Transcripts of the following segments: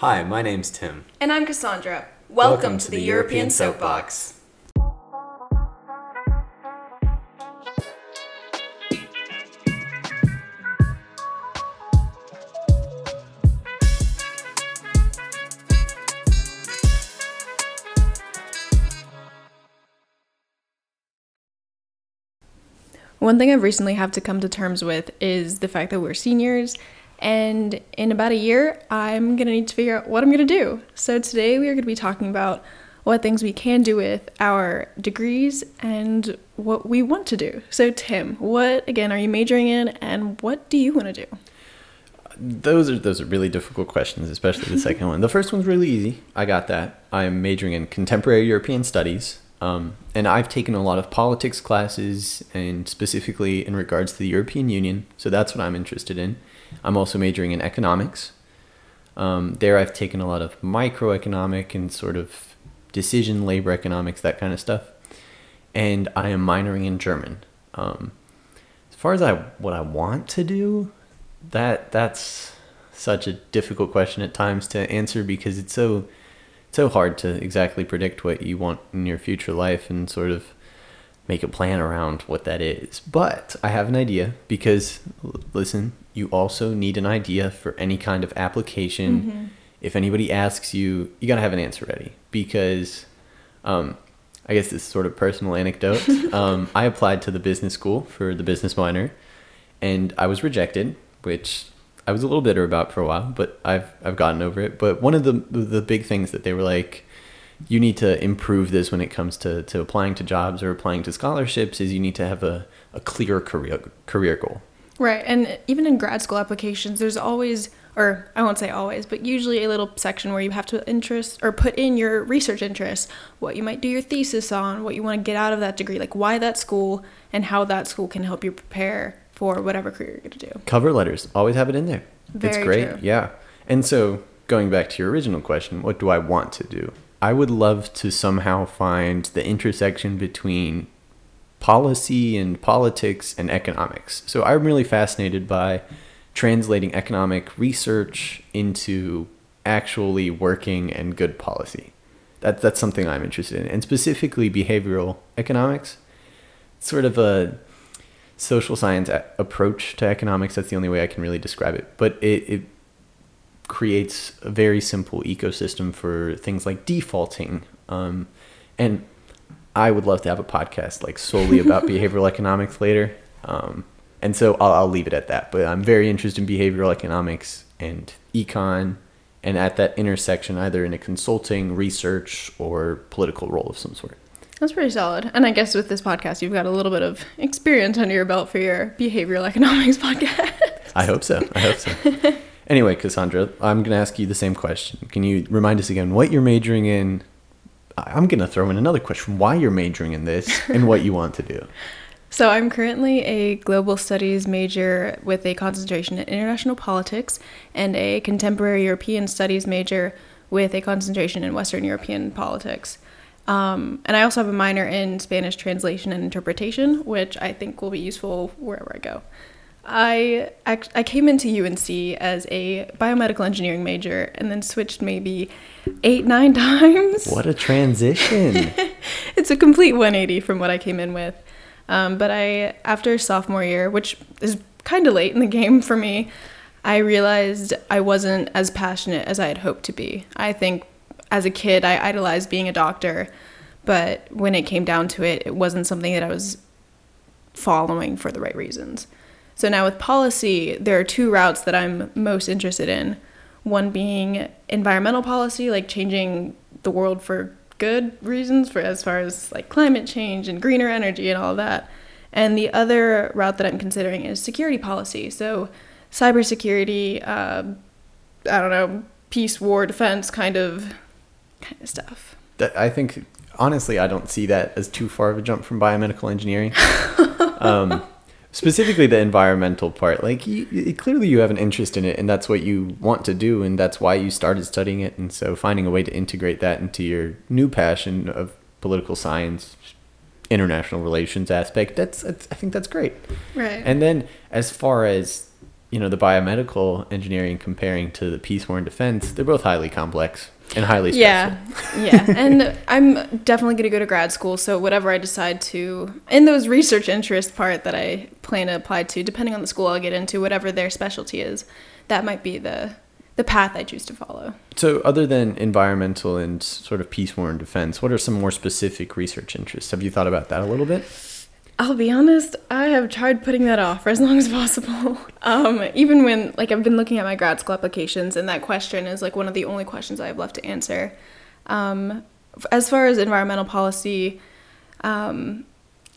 Hi, my name's Tim. And I'm Cassandra. Welcome, to, the, European Soapbox. One thing I've recently had to come to terms with is the fact that we're seniors, and in about a year, I'm gonna need to figure out what I'm gonna do. So today we are gonna be talking about what things we can do with our degrees and what we want to do. So Tim, what again are you majoring in, and what do you want to do? Those are those are really difficult questions, especially the second one. The first one's really easy. I got that. I'm majoring in contemporary European studies. Um, and I've taken a lot of politics classes, and specifically in regards to the European Union. So that's what I'm interested in. I'm also majoring in economics. Um, there, I've taken a lot of microeconomic and sort of decision labor economics, that kind of stuff. And I am minoring in German. Um, as far as I what I want to do, that that's such a difficult question at times to answer because it's so so hard to exactly predict what you want in your future life and sort of make a plan around what that is. But I have an idea because, listen, you also need an idea for any kind of application. Mm-hmm. If anybody asks you, you got to have an answer ready because, um, I guess this sort of personal anecdote. um, I applied to the business school for the business minor and I was rejected, which I was a little bitter about for a while, but I've I've gotten over it. But one of the the big things that they were like, you need to improve this when it comes to, to applying to jobs or applying to scholarships is you need to have a, a clear career career goal. Right. And even in grad school applications, there's always or I won't say always, but usually a little section where you have to interest or put in your research interests, what you might do your thesis on, what you want to get out of that degree, like why that school and how that school can help you prepare for whatever career you're going to do. Cover letters, always have it in there. Very it's great. True. Yeah. And so, going back to your original question, what do I want to do? I would love to somehow find the intersection between policy and politics and economics. So, I'm really fascinated by translating economic research into actually working and good policy. That, that's something I'm interested in, and specifically behavioral economics. Sort of a social science approach to economics. That's the only way I can really describe it. But it, it creates a very simple ecosystem for things like defaulting. Um, and I would love to have a podcast like solely about behavioral economics later. Um, and so I'll, I'll leave it at that. But I'm very interested in behavioral economics and econ and at that intersection, either in a consulting, research, or political role of some sort. That's pretty solid. And I guess with this podcast, you've got a little bit of experience under your belt for your behavioral economics podcast. I hope so. I hope so. anyway, Cassandra, I'm going to ask you the same question. Can you remind us again what you're majoring in? I'm going to throw in another question why you're majoring in this and what you want to do. So, I'm currently a global studies major with a concentration in international politics and a contemporary European studies major with a concentration in Western European politics. Um, and I also have a minor in Spanish translation and interpretation, which I think will be useful wherever I go. I I came into UNC as a biomedical engineering major and then switched maybe eight nine times. What a transition! it's a complete 180 from what I came in with. Um, but I after sophomore year, which is kind of late in the game for me, I realized I wasn't as passionate as I had hoped to be. I think as a kid, I idolized being a doctor, but when it came down to it, it wasn't something that I was following for the right reasons. So now with policy, there are two routes that I'm most interested in. One being environmental policy, like changing the world for good reasons, for as far as like climate change and greener energy and all that. And the other route that I'm considering is security policy. So cybersecurity, uh, I don't know, peace, war, defense kind of kind of stuff. That I think honestly, I don't see that as too far of a jump from biomedical engineering. um, specifically, the environmental part. Like, you, clearly, you have an interest in it, and that's what you want to do, and that's why you started studying it. And so, finding a way to integrate that into your new passion of political science, international relations aspect, that's, that's I think that's great. Right. And then, as far as you know the biomedical engineering comparing to the peace war and defense, they're both highly complex and highly Yeah, stressful. yeah. And I'm definitely going to go to grad school. So whatever I decide to, in those research interest part that I plan to apply to, depending on the school I'll get into, whatever their specialty is, that might be the the path I choose to follow. So, other than environmental and sort of peace war and defense, what are some more specific research interests? Have you thought about that a little bit? I'll be honest, I have tried putting that off for as long as possible. Um, even when, like, I've been looking at my grad school applications, and that question is like one of the only questions I have left to answer. Um, as far as environmental policy, um,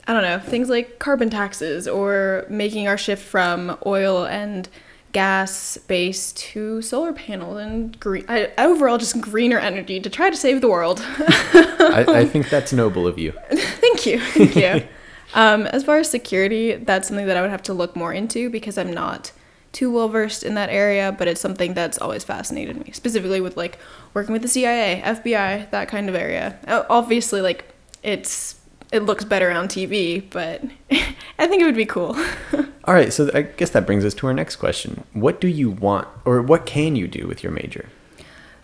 I don't know, things like carbon taxes or making our shift from oil and gas based to solar panels and green, I, overall just greener energy to try to save the world. I, I think that's noble of you. Thank you. Thank you. Um, as far as security, that's something that I would have to look more into because I'm not too well versed in that area, but it's something that's always fascinated me, specifically with like working with the CIA, FBI, that kind of area. Obviously, like it's it looks better on TV, but I think it would be cool. All right, so I guess that brings us to our next question. What do you want, or what can you do with your major?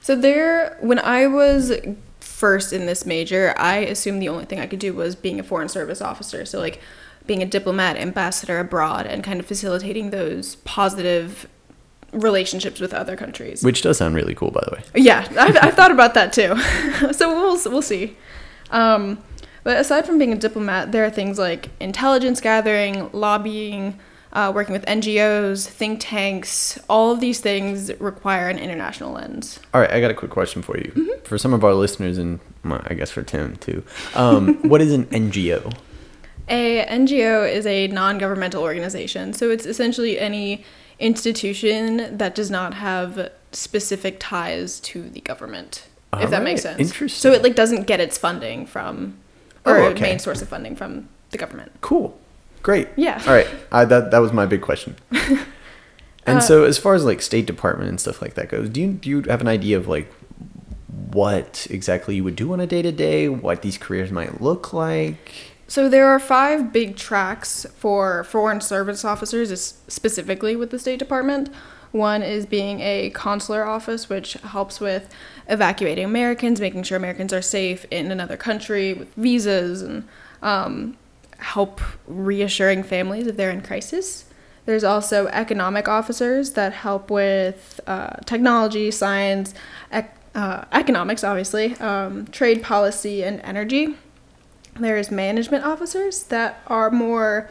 So there, when I was first in this major, I assumed the only thing I could do was being a foreign service officer. So like being a diplomat, ambassador abroad, and kind of facilitating those positive relationships with other countries. Which does sound really cool, by the way. Yeah, I've, I've thought about that too. so we'll we'll see. Um, but aside from being a diplomat, there are things like intelligence gathering, lobbying, uh, working with NGOs, think tanks. All of these things require an international lens. All right, I got a quick question for you. Mm-hmm. For some of our listeners, and well, I guess for Tim too, um, what is an NGO? A NGO is a non-governmental organization, so it's essentially any institution that does not have specific ties to the government. if that makes sense. interesting. So it like doesn't get its funding from or Oh, okay. main source of funding from the government. Cool, great. Yeah. All right, I, that that was my big question. And Uh, so, as far as like State Department and stuff like that goes, do you do you have an idea of like what exactly you would do on a day to day? What these careers might look like? So there are five big tracks for foreign service officers, specifically with the State Department. One is being a consular office, which helps with evacuating Americans, making sure Americans are safe in another country with visas, and um, help reassuring families if they're in crisis. There's also economic officers that help with uh, technology, science, ec- uh, economics, obviously, um, trade policy, and energy. There's management officers that are more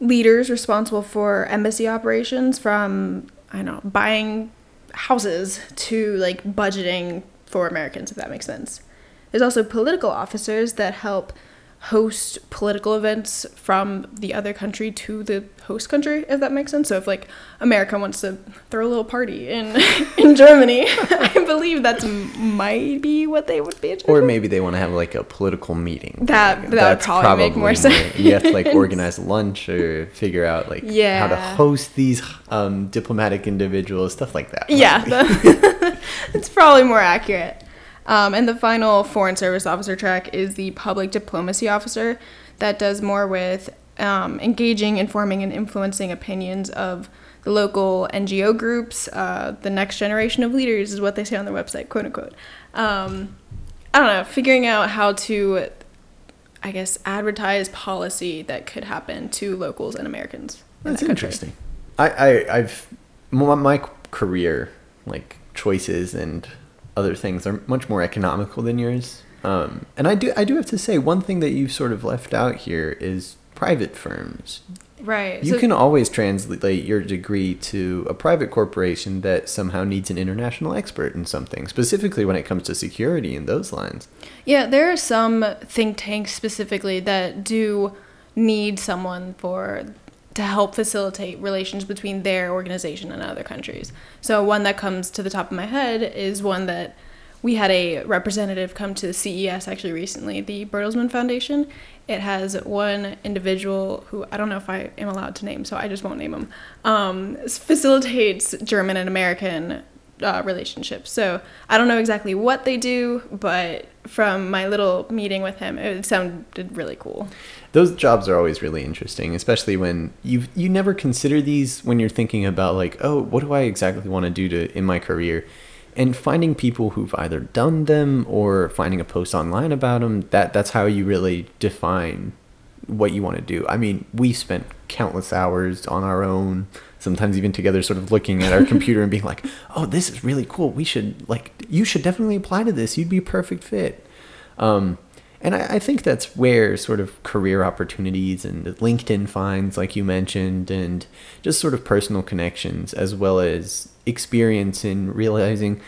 leaders responsible for embassy operations from, I don't know, buying houses to like budgeting for Americans, if that makes sense. There's also political officers that help host political events from the other country to the host country, if that makes sense. So if like America wants to throw a little party in in Germany, I believe that's might be what they would be. in Or maybe they want to have like a political meeting. That- Like, that would probably make more sense. You have to like organize lunch or figure out like yeah. how to host these um, diplomatic individuals, stuff like that. Yeah, the- it's probably more accurate. Um, and the final foreign service officer track is the public diplomacy officer that does more with um, engaging, informing, and influencing opinions of the local NGO groups. Uh, the next generation of leaders is what they say on their website, quote unquote. Um, I don't know, figuring out how to, I guess, advertise policy that could happen to locals and Americans. in That's that interesting. I, I I've my, my career like choices and other things are much more economical than yours. Um, and I do I do have to say one thing that you've sort of left out here is private firms. Right. You so- can always translate your degree to a private corporation that somehow needs an international expert in something, specifically when it comes to security and those lines. Yeah, there are some think tanks specifically that do need someone for to help facilitate relations between their organization and other countries. So one that comes to the top of my head is one that we had a representative come to the CES actually recently, the Bertelsmann Foundation. It has one individual who I don't know if I am allowed to name, so I just won't name him. Um, facilitates German and American uh, relationships. So I don't know exactly what they do, but from my little meeting with him, it sounded really cool. Those jobs are always really interesting, especially when you you never consider these when you're thinking about like, oh, what do I exactly want to do to in my career? And finding people who've either done them or finding a post online about them, that that's how you really define what you want to do. I mean, we spent countless hours on our own, sometimes even together, sort of looking at our computer and being like, "Oh, this is really cool. We should like, you should definitely apply to this. You'd be a perfect fit." Um, and I, I think that's where sort of career opportunities and LinkedIn finds, like you mentioned, and just sort of personal connections, as well as experience in realizing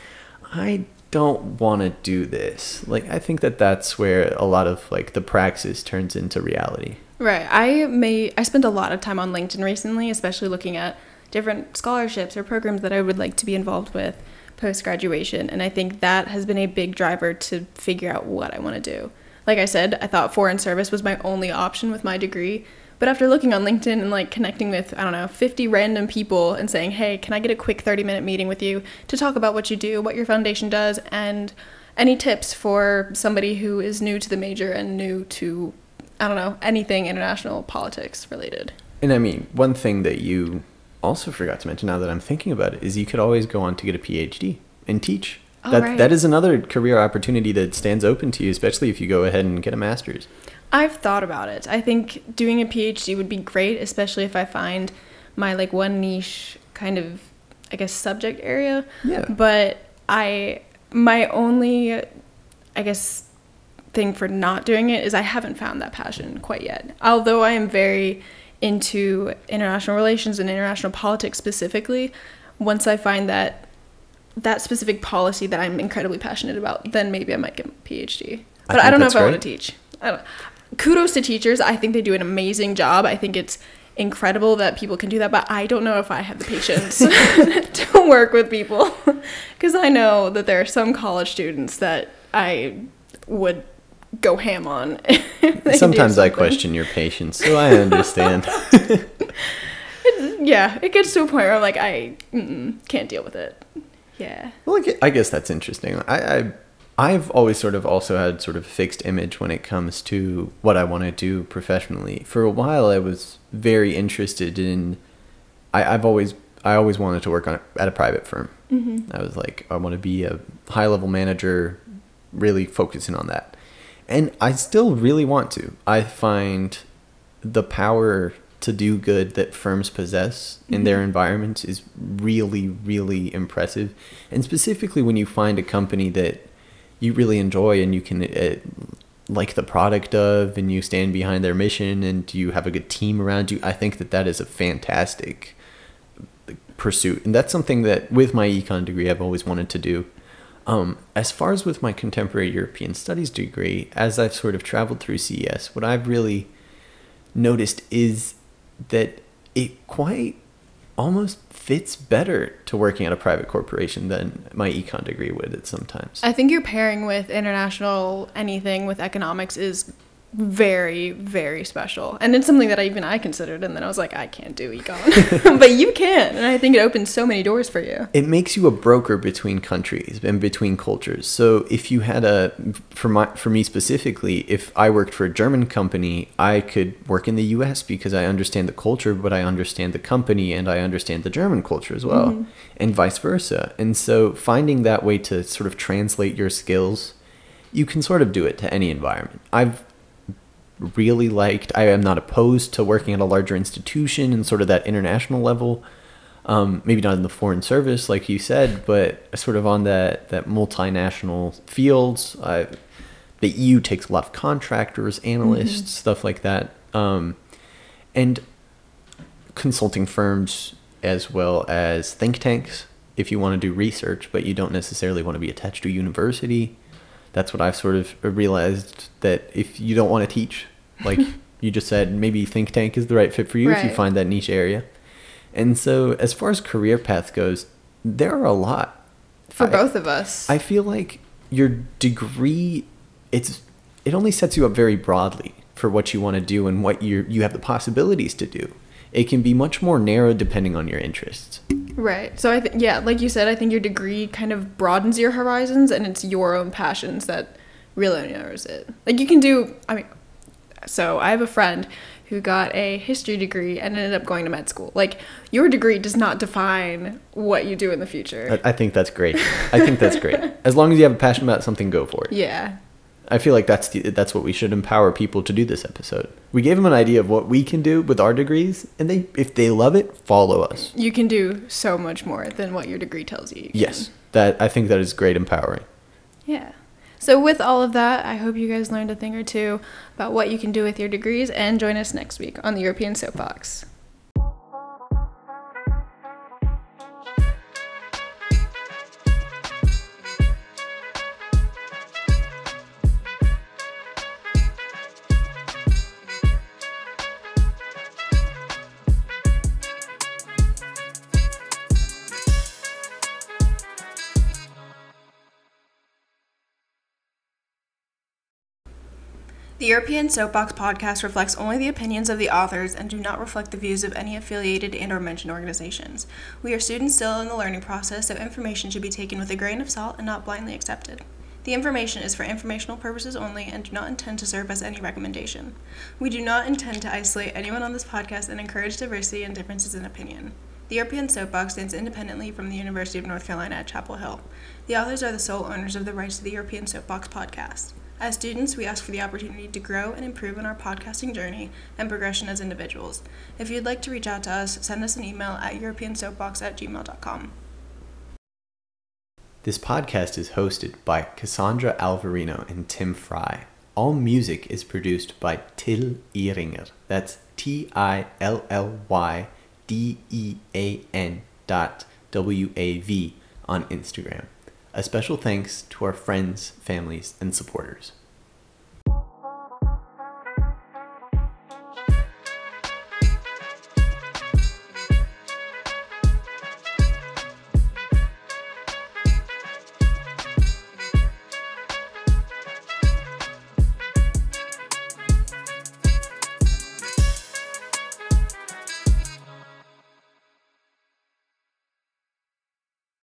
I don't want to do this. Like I think that that's where a lot of like the praxis turns into reality. Right. I may I spent a lot of time on LinkedIn recently, especially looking at different scholarships or programs that I would like to be involved with post graduation, and I think that has been a big driver to figure out what I want to do. Like I said, I thought foreign service was my only option with my degree, but after looking on LinkedIn and like connecting with, I don't know, 50 random people and saying, hey, can I get a quick 30 minute meeting with you to talk about what you do, what your foundation does, and any tips for somebody who is new to the major and new to, I don't know, anything international politics related? And I mean, one thing that you also forgot to mention now that I'm thinking about it is you could always go on to get a PhD and teach. Oh, that right. that is another career opportunity that stands open to you, especially if you go ahead and get a master's. I've thought about it. I think doing a PhD would be great, especially if I find my like one niche kind of I guess subject area. Yeah. But I my only I guess thing for not doing it is I haven't found that passion quite yet. Although I am very into international relations and international politics specifically, once I find that that specific policy that I'm incredibly passionate about, then maybe I might get a PhD. But I, think don't know if I want to teach. I don't. Kudos to teachers. I think they do an amazing job. I think it's incredible that people can do that, but I don't know if I have the patience to work with people because I know that there are some college students that I would go ham on. if they do Sometimes I question your patience, so I understand. Yeah, it gets to a point where I'm like, I can't deal with it. Yeah. Well, I gue- I guess that's interesting. I, I I've always sort of also had sort of a fixed image when it comes to what I want to do professionally. For a while, I was very interested in. I, I've always I always wanted to work on at a private firm. Mm-hmm. I was like, I want to be a high level manager, really focusing on that. And I still really want to. I find the power to do good that firms possess in their environments is really, really impressive. And specifically when you find a company that you really enjoy and you can uh, like the product of and you stand behind their mission and you have a good team around you, I think that that is a fantastic pursuit. And that's something that with my econ degree I've always wanted to do. Um, as far as with my contemporary European studies degree, as I've sort of traveled through CES, what I've really noticed is that it quite almost fits better to working at a private corporation than my econ degree would at sometimes. I think your pairing with international anything with economics is very very special and it's something that I, even i considered and then i was like i can't do econ but you can and i think it opens so many doors for you it makes you a broker between countries and between cultures. So if you had a for my for me specifically, if I worked for a German company, I could work in the US because I understand the culture, but I understand the company and I understand the German culture as well, mm-hmm. and vice versa. And so finding that way to sort of translate your skills, you can sort of do it to any environment. I've really liked I am not opposed to working at a larger institution and sort of that international level um, maybe not in the foreign service like you said, but sort of on that that multinational fields. I, the EU takes a lot of contractors, analysts, stuff like that, um, and consulting firms as well as think tanks. If you want to do research, but you don't necessarily want to be attached to a university, that's what I've sort of realized that if you don't want to teach, like you just said, maybe think tank is the right fit for you if you find that niche area. And so, as far as career path goes, there are a lot. for I- both of us I feel like your degree, it's it only sets you up very broadly for what you want to do and what you you have the possibilities to do. It can be much more narrow depending on your interests. right so i think yeah like you said i think your degree kind of broadens your horizons and it's your own passions that really narrows it. Like you can do. I mean, so I have a friend who got a history degree and ended up going to med school. Like your degree does not define what you do in the future. I, I think that's great. I think that's great. As long as you have a passion about something, go for it. Yeah. I feel like that's the, that's what we should empower people to do this episode. We gave them an idea of what we can do with our degrees, and they if they love it, follow us. You can do so much more than what your degree tells you. you. Yes, that I think that is great empowering. Yeah. So with all of that, I hope you guys learned a thing or two about what you can do with your degrees and join us next week on the European Soapbox. The European Soapbox podcast reflects only the opinions of the authors and do not reflect the views of any affiliated and or mentioned organizations. We are students still in the learning process, so information should be taken with a grain of salt and not blindly accepted. The information is for informational purposes only and do not intend to serve as any recommendation. We do not intend to isolate anyone on this podcast and encourage diversity and differences in opinion. The European Soapbox stands independently from the University of North Carolina at Chapel Hill. The authors are the sole owners of the rights to the European Soapbox podcast. As students, we ask for the opportunity to grow and improve in our podcasting journey and progression as individuals. If you'd like to reach out to us, send us an email at europeansoapbox at gmail.com. This podcast is hosted by Cassandra Alvarino and Tim Fry. All music is produced by Till Ehringer. That's T I L L Y D E A N dot W A V on Instagram. A special thanks to our friends, families, and supporters.